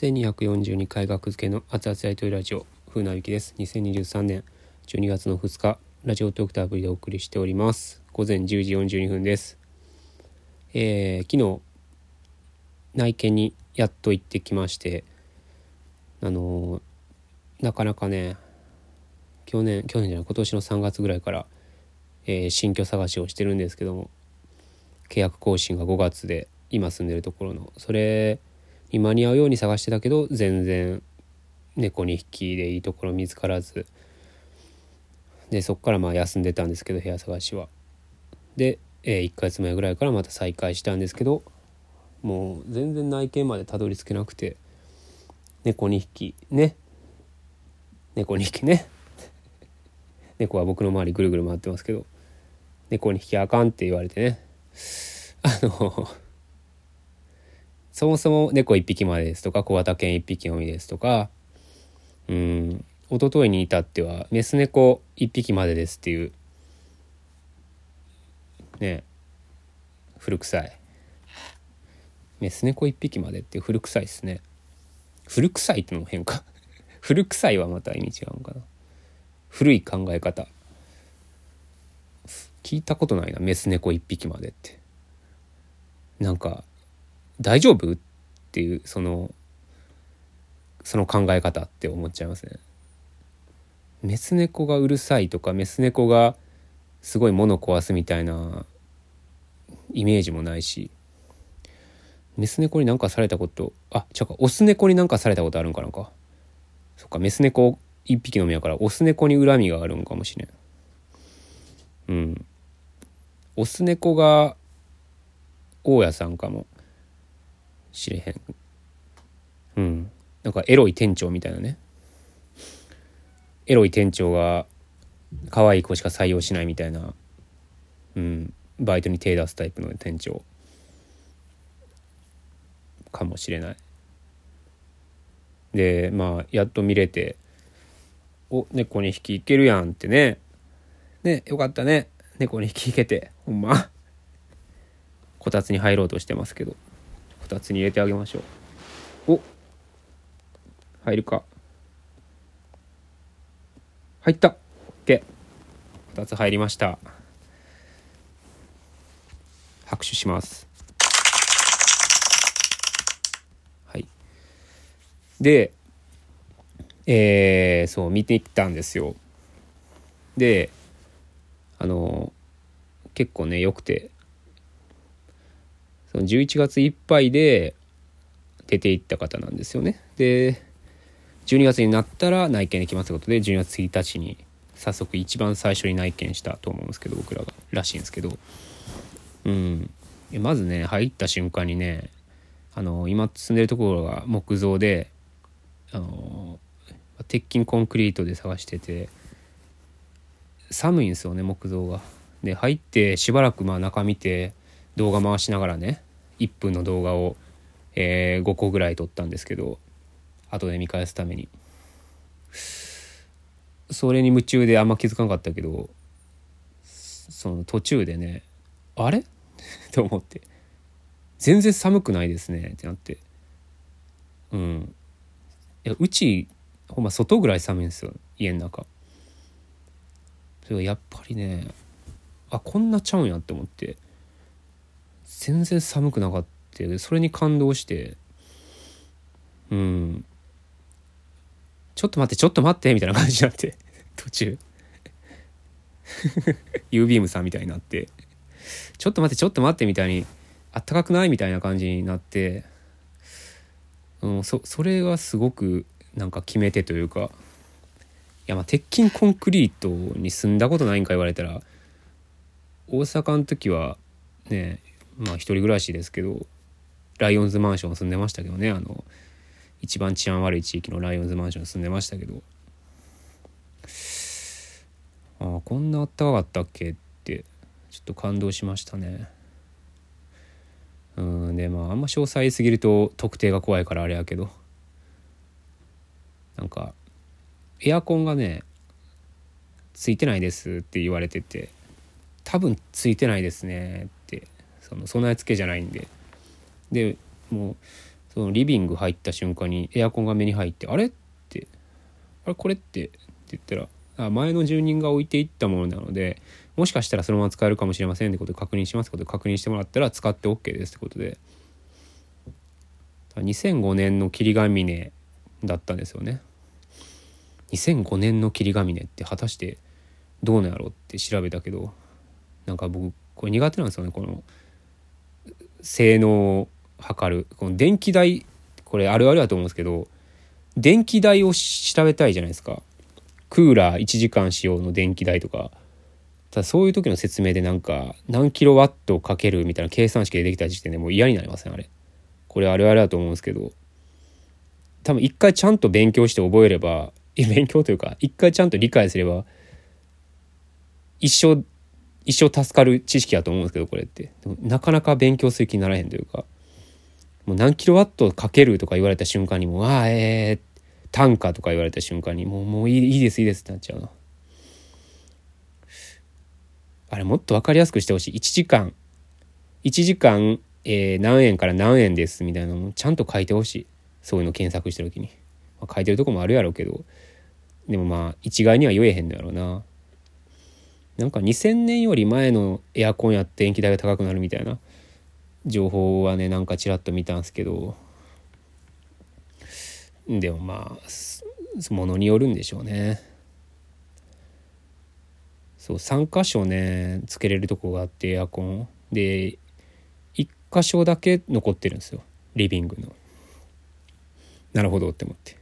1242回学付けの熱々やりとりラジオ風なびきです。2023年12月の2日ラジオトークターアプリでお送りしております。午前10時42分です。えー、昨日内見にやっと行ってきましてあのー、なかなかね去年去年じゃない今年の3月ぐらいから、えー、新居探しをしてるんですけども契約更新が5月で今住んでるところのそれに間に合うように探してたけど全然猫2匹でいいところ見つからず。でそっからまあ休んでたんですけど部屋探しは。で、えー、1ヶ月前ぐらいからまた再開したんですけどもう全然内見までたどり着けなくて猫2匹ね。猫2匹ね。猫は僕の周りぐるぐる回ってますけど猫2匹あかんって言われてね。あのそもそも猫1匹までですとか小型犬1匹のみですとかうん一昨日に至ってはメス猫1匹までですっていうね古臭い。メス猫1匹までって古臭いですね。古臭いってのも変か。古臭いはまた意味違うのかな。古い考え方。聞いたことないなメス猫1匹までって。なんか大丈夫？っていうそのその考え方って思っちゃいますね。メス猫がうるさいとかメス猫がすごい物壊すみたいなイメージもないしメス猫になんかされたことあ違うかオス猫になんかされたことあるんかなんか。そっかメス猫一匹のみやからオス猫に恨みがあるんかもしれん。うん。オス猫が大家さんかも。しれへん。うん。なんかエロい店長みたいなね。エロい店長が可愛い子しか採用しないみたいなうん。バイトに手出すタイプの店長。かもしれない。でまあやっと見れて「お猫2匹いけるやん」ってね。ねよかったね。猫2匹いけて。ほんま。こたつに入ろうとしてますけど。2つに入れてあげましょう。お。入るか。入った。OK 2つ入りました。拍手します。はい。でえー、そう見てきたんですよ。であの結構ね良くて。その11月いっぱいで出ていった方なんですよね。で12月になったら内見できますということで12月1日に早速一番最初に内見したと思うんですけど僕らがらしいんですけどうんまずね入った瞬間にねあの今住んでるところが木造であの鉄筋コンクリートで探してて寒いんですよね木造が。で入ってしばらくまあ中見て動画回しながらね1分の動画を、えー、5個ぐらい撮ったんですけど後で見返すために。それに夢中であんま気づかなかったけどその途中でねあれ？と思って。全然寒くないですねってなって。うん。いやうちほんま外ぐらい寒いんですよ家の中。それやっぱりねあこんなちゃうんやって思って。全然寒くなかったそれに感動して。うん。ちょっと待ってちょっと待ってみたいな感じになって。途中。U ビームさんみたいになって。ちょっと待ってちょっと待ってみたいにあったかくないみたいな感じになって、うん、そそれがすごくなんか決め手というか。いやまあ鉄筋コンクリートに住んだことないんか言われたら大阪の時はねまあ一人暮らしですけどライオンズマンション住んでましたけどね。あの一番治安悪い地域のライオンズマンション住んでましたけど。ああこんなあったかかったっけってちょっと感動しましたね。うんでまああんま詳細すぎると特定が怖いからあれやけど。なんかエアコンがねついてないですって言われてて多分ついてないですねっその備え付けじゃないんででもうそのリビング入った瞬間にエアコンが目に入って「あれ?」って「あれこれって?」って言ったらあ前の住人が置いていったものなのでもしかしたらそのまま使えるかもしれませんってことで確認しますってことで確認してもらったら使って OK ですってことで2005年の霧ヶ峰だったんですよね2005年の霧ヶ峰って果たしてどうなんやろうって調べたけどなんか僕これ苦手なんですよねこの性能を測る。この電気代これあるあるだと思うんですけど電気代を調べたいじゃないですか。クーラー1時間使用の電気代とか。ただそういう時の説明でなんか何キロワットかけるみたいな計算式でできた時点でもう嫌になりませんあれ。これあるあるだと思うんですけど。多分一回ちゃんと勉強して覚えれば勉強というか一回ちゃんと理解すれば一生一生助かる知識やと思うんですけどこれって。なかなか勉強する気にならへんというか。もう何キロワットかけるとか言われた瞬間にもうああえー、単価とか言われた瞬間にもうもういいですいいですってなっちゃうなあれもっと分かりやすくしてほしい。1時間。1時間、えー、何円から何円ですみたいなのもちゃんと書いてほしい。そういうの検索してる時に、まあ、書いてるとこもあるやろうけど。でもまあ一概には言えへんのやろうな。なんか2000年より前のエアコンやって電気代が高くなるみたいな情報はねなんかちらっと見たんですけど。でもまあものによるんでしょうね。そう3箇所ねつけれるとこがあってエアコン。で1箇所だけ残ってるんですよ。リビングの。なるほどって思って。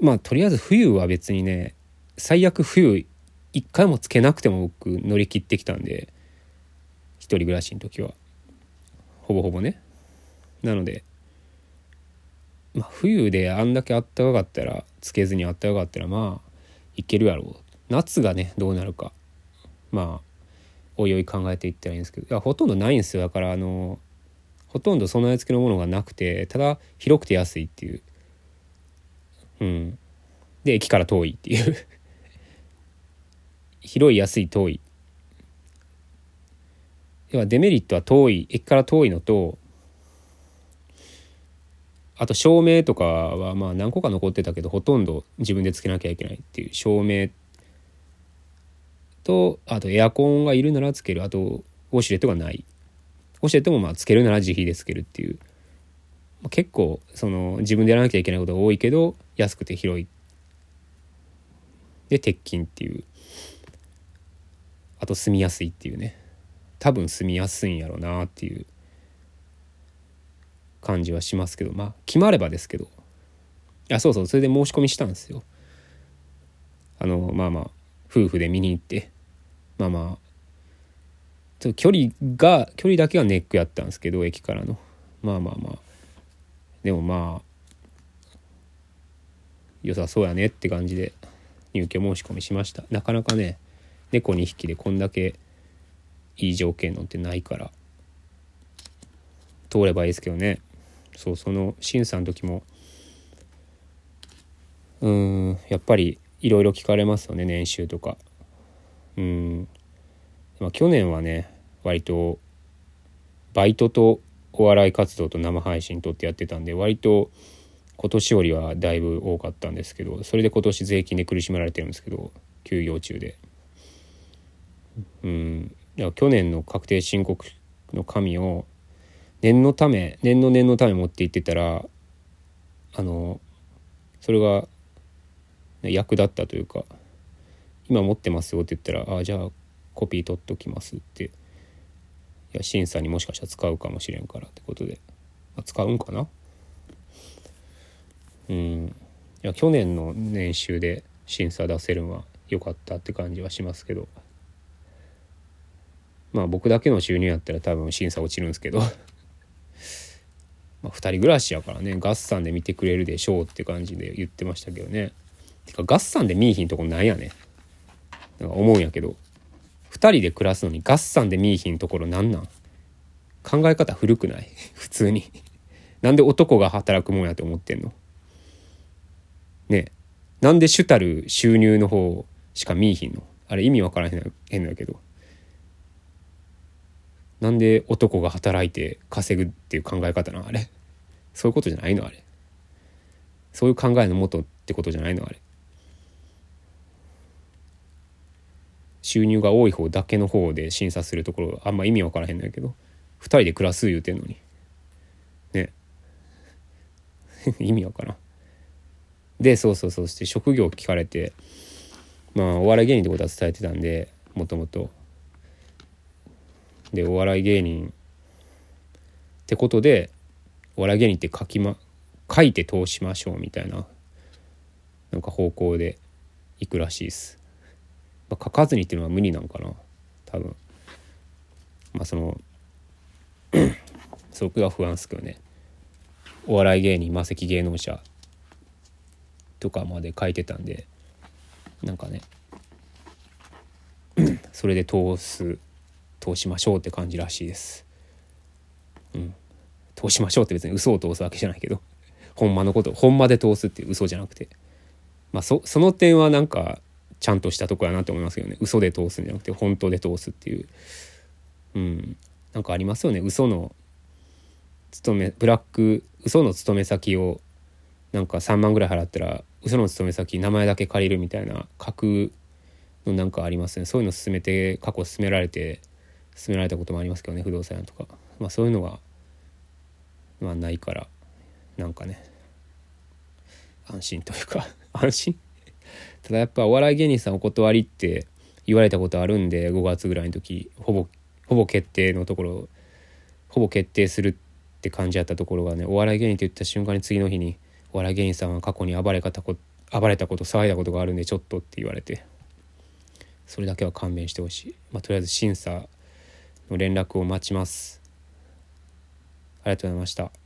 まあとりあえず冬は別にね最悪冬一回もつけなくても僕乗り切ってきたんで一人暮らしの時は。ほぼほぼね。なのでまあ冬であんだけあったかかったらつけずにあったかかったらまあいけるやろう。夏がねどうなるか。まあおいおい考えていったらいいんですけど。いやほとんどないんですよ。だからあのほとんど備え付けのものがなくてただ広くて安いっていう。うん。で駅から遠いっていう。広い安い遠い。要はデメリットは遠い駅から遠いのとあと照明とかはまあ何個か残ってたけどほとんど自分でつけなきゃいけないっていう照明とあとエアコンがいるならつけるあとウォシュレットがない。ウォシュレットもまあつけるなら自費でつけるっていう。結構その自分でやらなきゃいけないことが多いけど安くて広い。で鉄筋っていう。あと住みやすいっていうね。多分住みやすいんやろうなっていう感じはしますけど。まあ決まればですけど。あそうそうそれで申し込みしたんですよ。あのまあまあ夫婦で見に行って。まあまあちょっと距離が距離だけはネックやったんですけど駅からの。まあまあまあ。でもまあ良さそうやねって感じで入居申し込みしました。なかなかね猫2匹でこんだけいい条件のってないから通ればいいですけどね。そうその審査の時もうんやっぱりいろいろ聞かれますよね年収とか。うん。まあ去年はね割とバイトとお笑い活動と生配信とってやってたんで割と今年よりはだいぶ多かったんですけどそれで今年税金で苦しめられてるんですけど休業中で。うん。去年の確定申告の紙を念のため念の念のため持って行ってたらあのそれが役立ったというか「今持ってますよ」って言ったら「あじゃあコピー取っときます」って。いや審査にもしかしたら使うかもしれんからってことで、あ、使うんかな？うん。いや去年の年収で審査出せるのは良かったって感じはしますけど。まあ僕だけの収入やったら多分審査落ちるんですけど。まあ2人暮らしやからねガッサンで見てくれるでしょうって感じで言ってましたけどね。てかガッサンで見いひんとこなんやね。なんか思うんやけど。2人で暮らすのにガッサンで見いひんところなんなん？考え方古くない？普通に。なんで男が働くもんやって思ってんの？ね。なんで主たる収入の方しか見いひんの？あれ意味わからへんへんだけど。なんで男が働いて稼ぐっていう考え方なあれ？そういうことじゃないのあれ？そういう考えのもとってことじゃないのあれ？収入が多い方だけの方で審査するところあんま意味わからへんのやけど2人で暮らす言うてんのに。ね。意味わからん。でそうそうそうして職業聞かれてまあお笑い芸人ってことは伝えてたんでもともと。でお笑い芸人ってことでお笑い芸人って書きま書いて通しましょうみたいななんか方向でいくらしいです、まあ、書かずにっていうのは無理なんかな多分。まあその そこが不安っすけどね。お笑い芸人魔石芸能者とかまで書いてたんでなんかね それで通す通しましょうって感じらしいです。うん、通しましょうって別に嘘を通すわけじゃないけど。ほんまのことほんまで通すっていう嘘じゃなくて。まあそその点はなんかちゃんとしたとこやなと思いますけどね。嘘で通すんじゃなくて本当で通すっていう。うん。なんかありますよね。嘘の勤めブラック嘘の勤め先をなんか3万ぐらい払ったら嘘の勤め先名前だけ借りるみたいな架空のなんかありますね。そういうの進めて過去進められて進められたこともありますけどね不動産屋とか。まあそういうのがまあないからなんかね安心というか 安心？ただやっぱお笑い芸人さんお断りって言われたことあるんで5月ぐらいの時ほぼほぼ決定のところほぼ決定するって感じやったところがねお笑い芸人って言った瞬間に次の日にお笑い芸人さんは過去に暴れたこ暴れたこと騒いだことがあるんでちょっとって言われてそれだけは勘弁してほしい、まあ、とりあえず審査の連絡を待ちます。ありがとうございました。